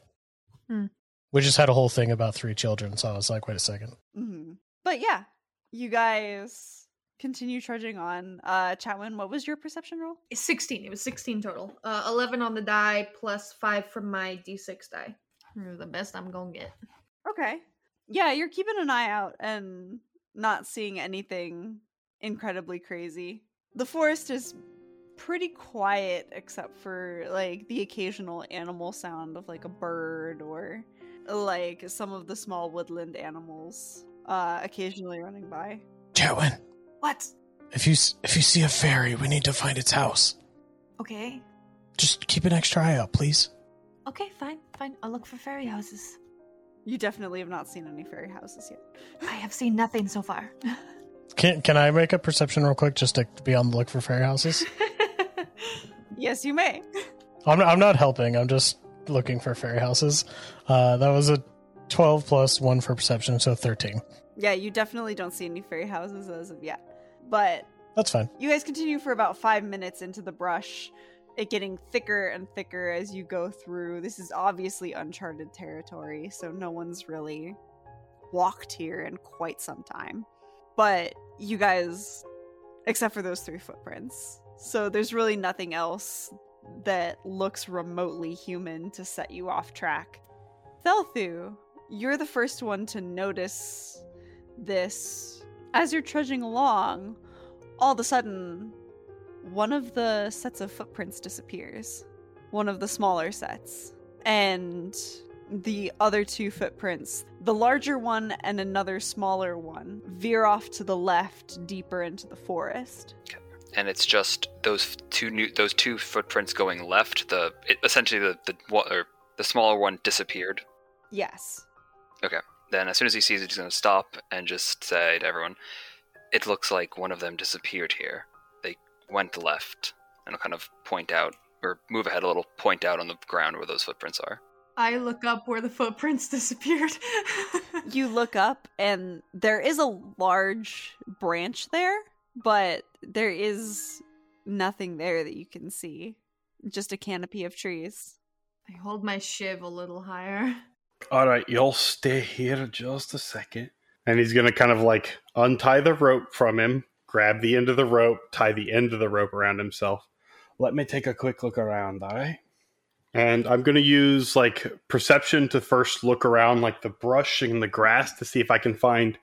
Hmm. We just had a whole thing about three children, so I was like, wait a second. hmm But yeah, you guys continue trudging on. Uh, Chatwin, what was your perception roll? It's 16. It was 16 total. Uh, 11 on the die plus 5 from my d6 die. The best I'm gonna get. Okay. Yeah, you're keeping an eye out and not seeing anything incredibly crazy. The forest is pretty quiet except for like the occasional animal sound of like a bird or like some of the small woodland animals uh occasionally running by. Chatwin, What? if you if you see a fairy, we need to find its house. Okay. Just keep an extra eye out, please. Okay, fine, fine. I'll look for fairy houses. You definitely have not seen any fairy houses yet. I have seen nothing so far. (laughs) Can can I make a perception real quick just to be on the look for fairy houses? (laughs) Yes, you may. (laughs) I'm not, I'm not helping. I'm just looking for fairy houses. Uh, that was a 12 plus 1 for perception, so 13. Yeah, you definitely don't see any fairy houses as of yet. But That's fine. You guys continue for about five minutes into the brush, it getting thicker and thicker as you go through. This is obviously uncharted territory, so no one's really walked here in quite some time. But you guys, except for those three footprints, so there's really nothing else that looks remotely human to set you off track. Thelthu, you're the first one to notice this as you're trudging along all of a sudden, one of the sets of footprints disappears. One of the smaller sets. And the other two footprints, the larger one and another smaller one, veer off to the left deeper into the forest. and it's just those two new those two footprints going left. The it, essentially the the or the smaller one disappeared. Yes. Okay. Then as soon as he sees it, he's going to stop and just say to everyone, "It looks like one of them disappeared here. They went left." And I'll kind of point out or move ahead a little, point out on the ground where those footprints are. I look up where the footprints (laughs) disappeared. (laughs) You look up, and there is a large branch there, but there is nothing there that you can see. Just a canopy of trees. I hold my shiv a little higher. All right, y'all stay here just a second. And he's going to kind of like untie the rope from him, grab the end of the rope, tie the end of the rope around himself. Let me take a quick look around, all right? And I'm going to use like perception to first look around like the brush and the grass to see if I can find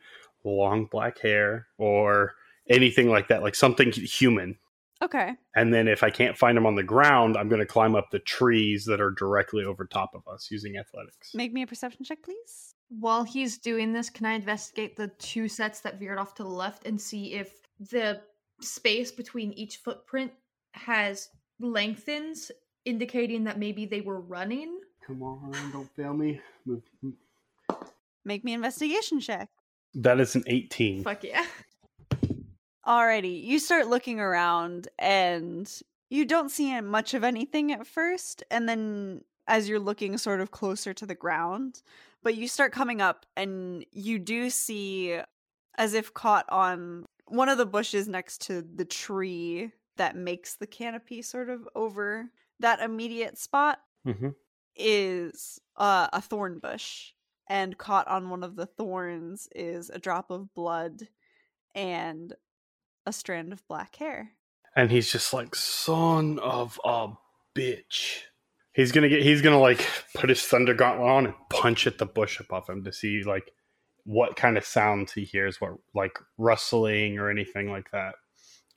long black hair or anything like that, like something human. Okay. And then if I can't find them on the ground, I'm going to climb up the trees that are directly over top of us using athletics. Make me a perception check, please. While he's doing this, can I investigate the two sets that veered off to the left and see if the space between each footprint has lengthens, indicating that maybe they were running? Come on, don't fail me. Move. Make me investigation check. That is an 18. Fuck yeah. Alrighty, you start looking around and you don't see much of anything at first, and then as you're looking sort of closer to the ground, but you start coming up and you do see, as if caught on one of the bushes next to the tree that makes the canopy sort of over that immediate spot, Mm-hmm. is uh, a thorn bush, and caught on one of the thorns is a drop of blood and a strand of black hair. And he's just like, son of a bitch. He's gonna get. He's gonna like put his thunder gauntlet on and punch at the bush above him to see like what kind of sounds he hears, what like rustling or anything like that,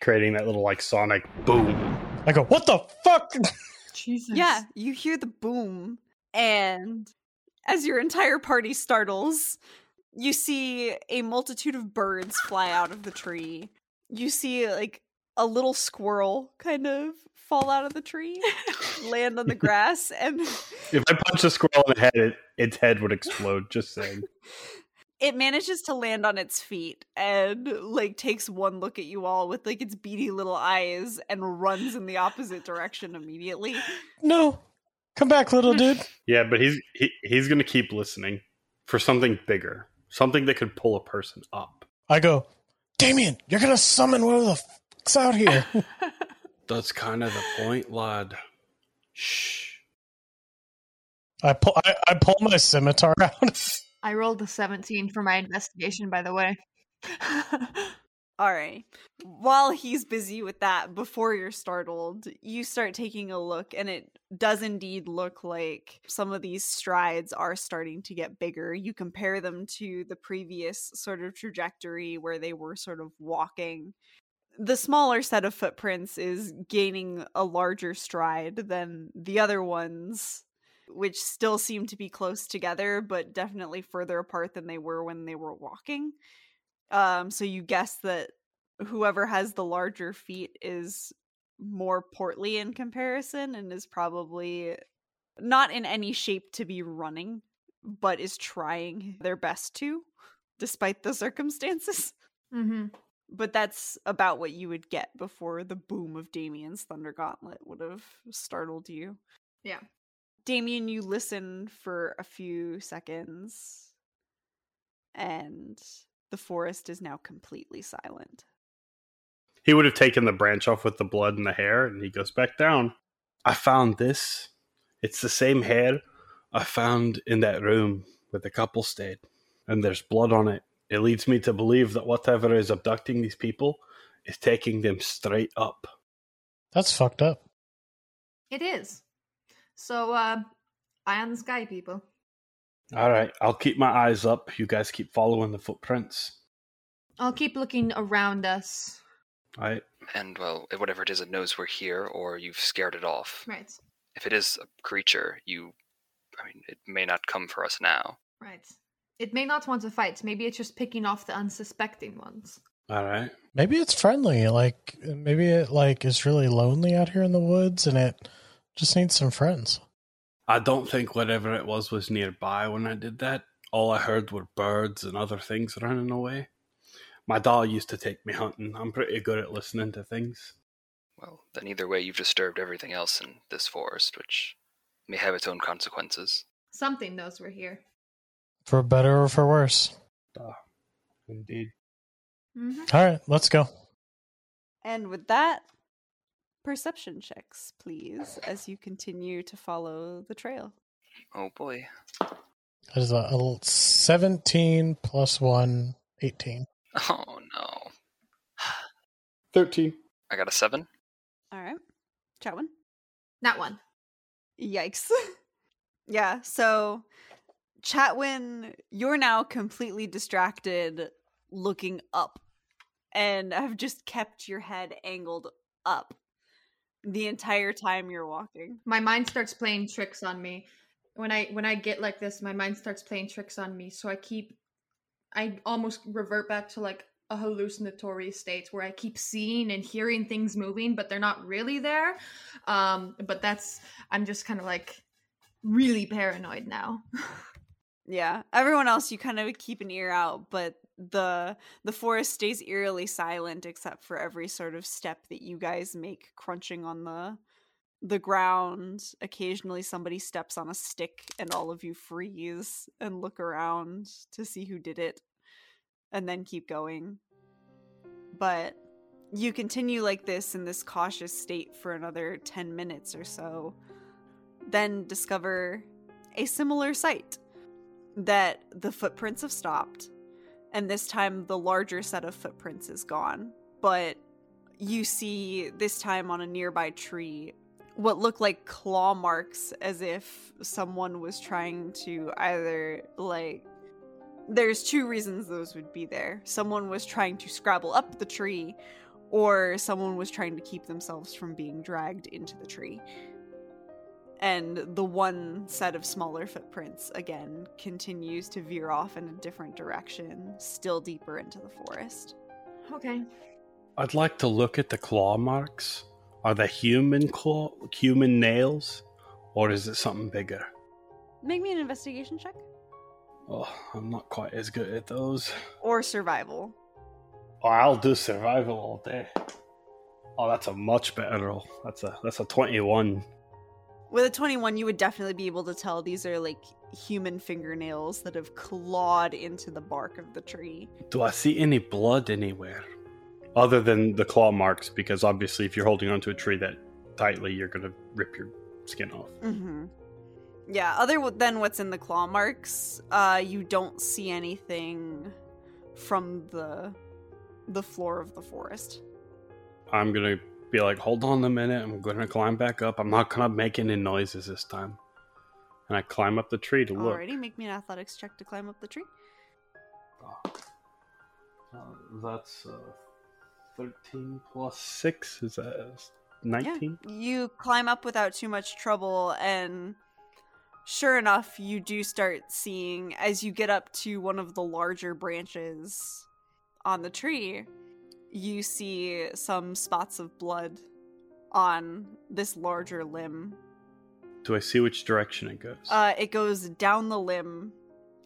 creating that little like sonic boom. I go, what the fuck? Jesus. Yeah, you hear the boom, and as your entire party startles, you see a multitude of birds fly out of the tree. You see like a little squirrel kind of fall out of the tree, land on the (laughs) grass, and If I punch a squirrel in the head, it, its head would explode. Just saying. (laughs) it manages to land on its feet and like takes one look at you all with like its beady little eyes and runs in the opposite direction immediately. no. Come back, little dude. (laughs) Yeah, but he's he, he's gonna keep listening for something bigger, something that could pull a person up. I go, Damien, you're going to summon one of the fucks out here. (laughs) That's kind of the point, lad. Shh. I pull I, I pull my scimitar (laughs) out. I rolled a 17 for my investigation, by the way. (laughs) All right. While he's busy with that, before you're startled, you start taking a look, and it does indeed look like some of these strides are starting to get bigger. You compare them to the previous sort of trajectory where they were sort of walking. The smaller set of footprints is gaining a larger stride than the other ones, which still seem to be close together, but definitely further apart than they were when they were walking. Um, so you guess that whoever has the larger feet is more portly in comparison and is probably not in any shape to be running, but is trying their best to, despite the circumstances. (laughs) mm-hmm. But that's about what you would get before the boom of Damien's Thunder Gauntlet would have startled you. Yeah. Damien, you listen for a few seconds, and the forest is now completely silent. He would have taken the branch off with the blood and the hair, and he goes back down. I found this. It's the same hair I found in that room where the couple stayed, and there's blood on it. It leads me to believe that whatever is abducting these people is taking them straight up. That's fucked up. It is. So, uh, eye on the sky, people. All right, I'll keep my eyes up. You guys keep following the footprints. I'll keep looking around us. All right. And well, whatever it is, it knows we're here, or you've scared it off. Right. If it is a creature, you, I mean, it may not come for us now. Right. It may not want to fight. Maybe it's just picking off the unsuspecting ones. All right. Maybe it's friendly. Like maybe it like is really lonely out here in the woods and it just need some friends. I don't think whatever it was was nearby when I did that. All I heard were birds and other things running away. My doll used to take me hunting. I'm pretty good at listening to things. Well, then either way, you've disturbed everything else in this forest, which may have its own consequences. Something knows we're here. For better or for worse. Ah, indeed. Mm-hmm. All right, let's go. And with that, perception checks, please, as you continue to follow the trail. Oh boy. That is a, a 17 plus 1, 18. Oh no. 13. I got a seven. All right. Chatwin? That one. Yikes. (laughs) yeah, so Chatwin, you're now completely distracted looking up and have just kept your head angled up the entire time you're walking. My mind starts playing tricks on me. When I when I get like this, my mind starts playing tricks on me. So I keep I almost revert back to like a hallucinatory state where I keep seeing and hearing things moving, but they're not really there. Um, but that's I'm just kind of like really paranoid now. (laughs) Yeah. Everyone else you kind of keep an ear out, but the the forest stays eerily silent except for every sort of step that you guys make crunching on the the ground. Occasionally somebody steps on a stick and all of you freeze and look around to see who did it and then keep going. But you continue like this in this cautious state for another 10 minutes or so. Then discover a similar sight that the footprints have stopped and this time the larger set of footprints is gone. But you see this time on a nearby tree what look like claw marks as if someone was trying to either like there's two reasons those would be there. Someone was trying to scrabble up the tree or someone was trying to keep themselves from being dragged into the tree and the one set of smaller footprints again continues to veer off in a different direction, still deeper into the forest. okay. I'd like to look at the claw marks. Are they human claw, human nails, or is it something bigger? Make me an investigation check Oh, I'm not quite as good at those. or survival. Oh, I'll do survival all day. Oh, that's a much better roll. That's a that's a twenty-one. With a 21, you would definitely be able to tell these are like human fingernails that have clawed into the bark of the tree. Do I see any blood anywhere? Other than the claw marks, because obviously if you're holding onto a tree that tightly, you're gonna rip your skin off. Mm-hmm. Yeah, other than what's in the claw marks, uh, you don't see anything from the the floor of the forest. I'm gonna be like, hold on a minute. I'm gonna climb back up. I'm not gonna make any noises this time. And I climb up the tree to look. Already, make me an athletics check to climb up the tree. Uh, that's uh, 13 plus 6. Is that 19? yeah. You climb up without too much trouble, and sure enough, you do start seeing as you get up to one of the larger branches on the tree, you see some spots of blood on this larger limb. Do I see which direction it goes? Uh, it goes down the limb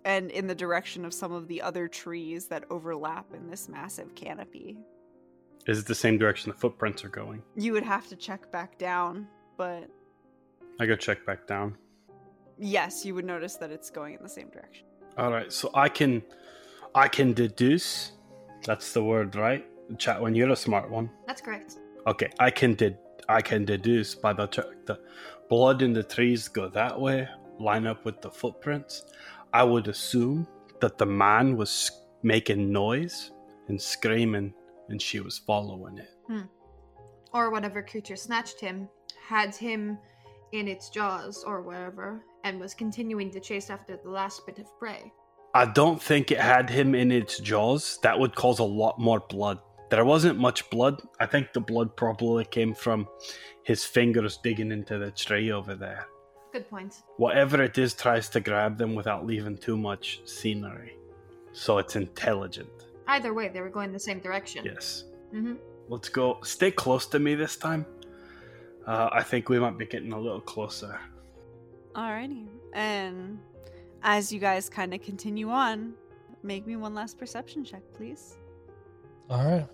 and in the direction of some of the other trees that overlap in this massive canopy. Is it the same direction the footprints are going? You would have to check back down, but I go check back down. yes, you would notice that it's going in the same direction. All right, so I can, I can deduce. That's the word, right? Chatwin, you're a smart one. That's correct. Okay, I can ded I can deduce by the tr- the blood in the trees go that way, line up with the footprints. I would assume that the man was making noise and screaming, and she was following it. Hmm. Or whatever creature snatched him had him in its jaws or wherever and was continuing to chase after the last bit of prey. I don't think it had him in its jaws. That would cause a lot more blood. There wasn't much blood. I think the blood probably came from his fingers digging into the tree over there. Good point. Whatever it is tries to grab them without leaving too much scenery. So it's intelligent. Either way, they were going the same direction. Yes. Mm-hmm. Let's go. Stay close to me this time. Uh, I think we might be getting a little closer. Alrighty. And as you guys kind of continue on, make me one last perception check, please. All right.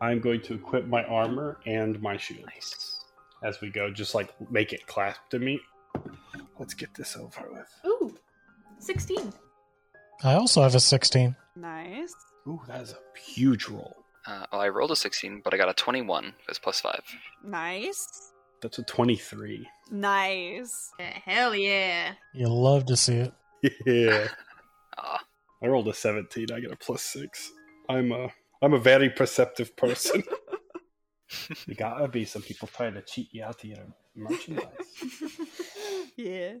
I'm going to equip my armor and my shield Nice. as we go. Just like make it clasp to me. Let's get this over with. Ooh, 16. I also have a 16. Nice. Ooh, that is a huge roll. Uh, well, I rolled a 16, but I got a 21. It's plus 5. Nice. That's a 23. Nice. Yeah, hell yeah. You love to see it. (laughs) Yeah. (laughs) Ah, I rolled a 17. I get a plus 6. I'm a I'm a very perceptive person. (laughs) you gotta be some people trying to cheat you out of your merchandise. (laughs) yeah.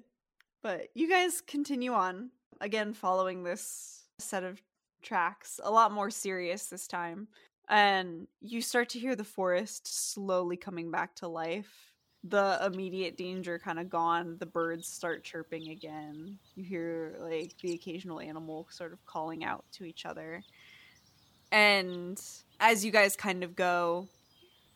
But you guys continue on, again, following this set of tracks, a lot more serious this time. And you start to hear the forest slowly coming back to life. The immediate danger kind of gone. The birds start chirping again. You hear like the occasional animal sort of calling out to each other. And as you guys kind of go,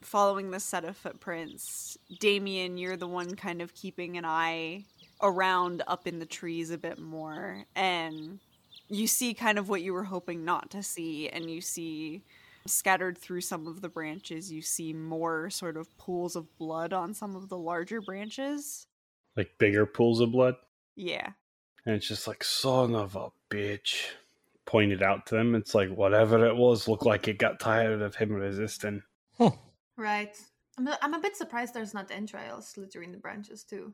following this set of footprints, Damien, you're the one kind of keeping an eye around up in the trees a bit more. And you see kind of what you were hoping not to see. And you see scattered through some of the branches, you see more sort of pools of blood on some of the larger branches. like bigger pools of blood. Yeah. And it's just like, son of a bitch. Pointed out to them. It's like, whatever it was, looked like it got tired of him resisting. Right. I'm a, I'm a bit surprised there's not entrails littering the branches, too.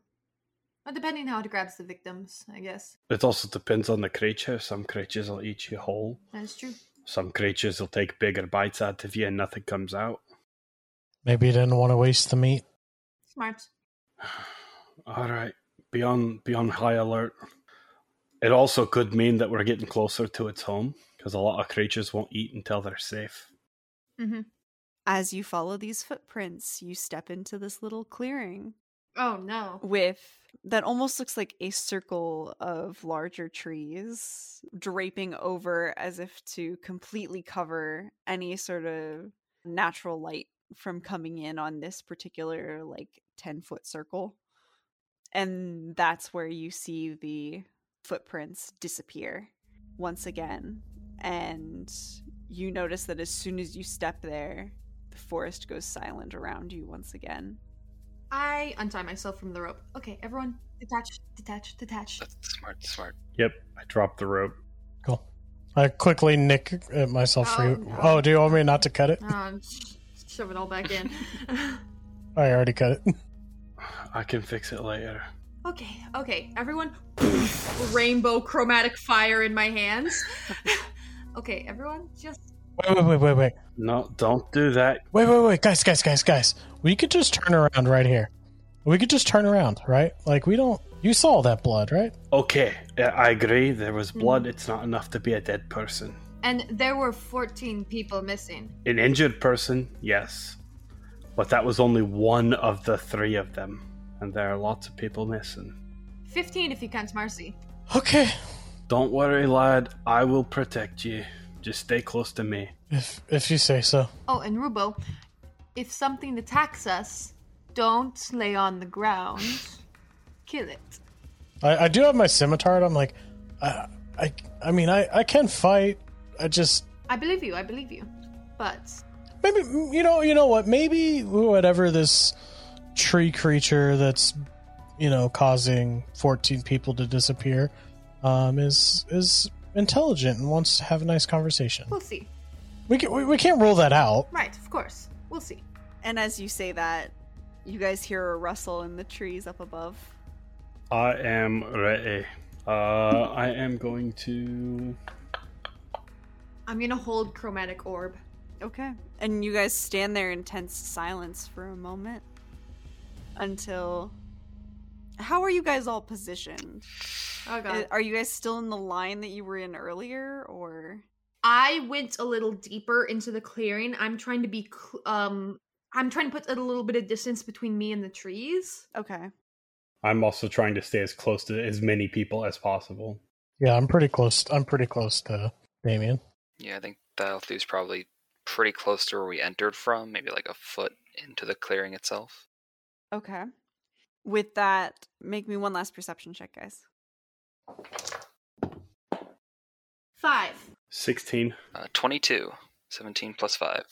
But depending how it grabs the victims, I guess. It also depends on the creature. Some creatures will eat you whole. That's true. Some creatures will take bigger bites out of you and nothing comes out. Maybe you didn't want to waste the meat. Smart. (sighs) All right, be on be on high alert. It also could mean that we're getting closer to its home because a lot of creatures won't eat until they're safe. Mm-hmm. As you follow these footprints, you step into this little clearing Oh, no. with that almost looks like a circle of larger trees draping over as if to completely cover any sort of natural light from coming in on this particular like 10 foot circle and that's where you see the footprints disappear once again and you notice that as soon as you step there the forest goes silent around you once again I untie myself from the rope. Okay, everyone, detach, detach, detach. that's smart, smart. Yep, I dropped the rope. Cool. I quickly nick uh, myself free. Oh, no. Oh, do you want me not to cut it? Um, shove it all back in. (laughs) I already cut it. I can fix it later. Okay, okay, everyone. Rainbow chromatic fire in my hands. (laughs) okay, everyone, just. Wait, wait, wait, wait, wait, No, don't do that. wait, wait, wait, guys, guys, guys, guys. We could just turn around right here. We could just turn around, right? Like we don't. You saw that blood, right? Okay, uh, I agree. There was hmm. blood. It's not enough to be a dead person. And there were 14 people missing. An injured person, yes. But that was only one of the three of them. And there are lots of people missing. 15 if you count Marcy. Okay. Don't worry, lad. I will protect you. Just stay close to me. If if you say so. Oh, and Rubo, if something attacks us, don't lay on the ground. Kill it. I, I do have my scimitar. And I'm like, I, I, I mean, I, I can fight. I just I believe you, I believe you. But maybe you know, you know what? Maybe whatever this tree creature that's you know causing 14 people to disappear um, is is intelligent and wants to have a nice conversation. we'll see. We can, we, we can't rule that out. Right, of course. We'll see. And as you say that, you guys hear a rustle in the trees up above. I am ready. Uh, I am going to. I'm gonna hold chromatic orb. Okay. And you guys stand there in tense silence for a moment until. How are you guys all positioned? Oh god. Are you guys still in the line that you were in earlier, or I went a little deeper into the clearing. I'm trying to be cl- um I'm trying to put a little bit of distance between me and the trees. okay? I'm also trying to stay as close to as many people as possible. Yeah, I'm pretty close. I'm pretty close to Damien. Yeah, I think Thelthu's probably pretty close to where we entered from, maybe like a foot into the clearing itself. Okay. With that, make me one last perception check, guys. Five. 16. Uh, 22. 17 plus 5.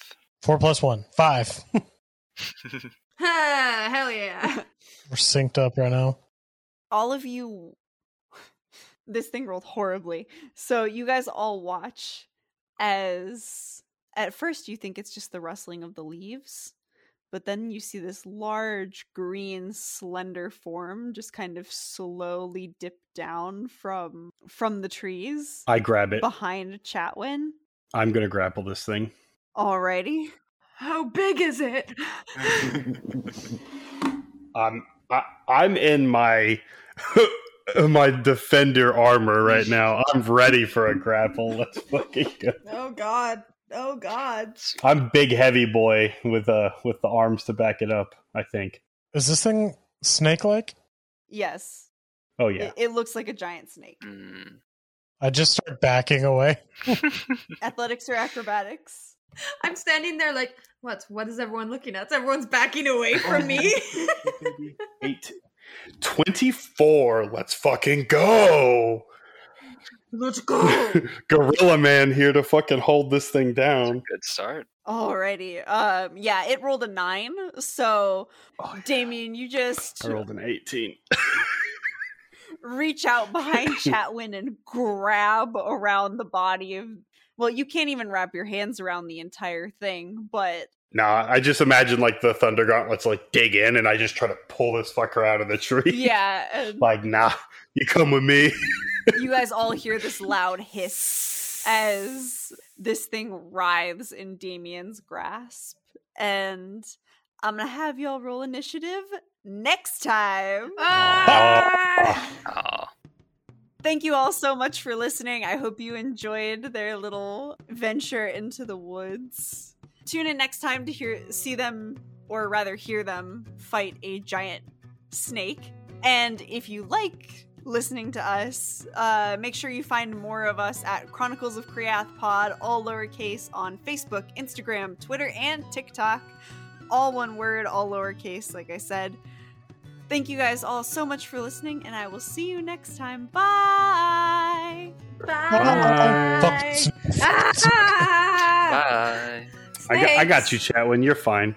Four plus one, five. Ha, (laughs) (laughs) hell yeah. (laughs) We're synced up right now. all of you this thing rolled horribly so you guys all watch as at first you think it's just the rustling of the leaves but then you see this large green slender form just kind of slowly dip down from from the trees I grab it. behind chatwin I'm going to grapple this thing. alrighty How big is it? (laughs) I'm I, I'm in my (laughs) my defender armor right now. I'm ready for a grapple. Let's fucking go. oh god oh god I'm big heavy boy with uh with the arms to back it up, I think. Is this thing snake like? yes Oh yeah. it, it looks like a giant snake Mm. I just start backing away. (laughs) athletics or acrobatics I'm standing there like, what? What is everyone looking at? Everyone's backing away (laughs) from me. Eight. 24. Let's fucking go. Let's go. (laughs) Gorilla man here to fucking hold this thing down. Good start. Alrighty. Um yeah, it rolled a 9. So Oh, yeah. Damien, you just I rolled an 18. (laughs) reach out behind (laughs) Chatwin and grab around the body of well, you can't even wrap your hands around the entire thing, but Nah, I just imagine like the thunder gauntlets like dig in and I just try to pull this fucker out of the tree. yeah, (laughs) um, like, nah, you come with me. (laughs) you guys all hear this loud hiss as this thing writhes in Damien's grasp. And I'm gonna have y'all roll initiative next time. Ah! Aw. Thank you all so much for listening. I hope you enjoyed their little venture into the woods. Tune in next time to hear see them or rather hear them fight a giant snake. And if you like listening to us, uh, make sure you find more of us at Chronicles of Chreathe Pod, all lowercase on Facebook, Instagram, Twitter, and TikTok. All one word, all lowercase, like I said. Thank you guys all so much for listening, and I will see you next time. Bye. Bye. Fuck. Ah! Bye. (laughs) I got, I got you, Chatwin. You're fine.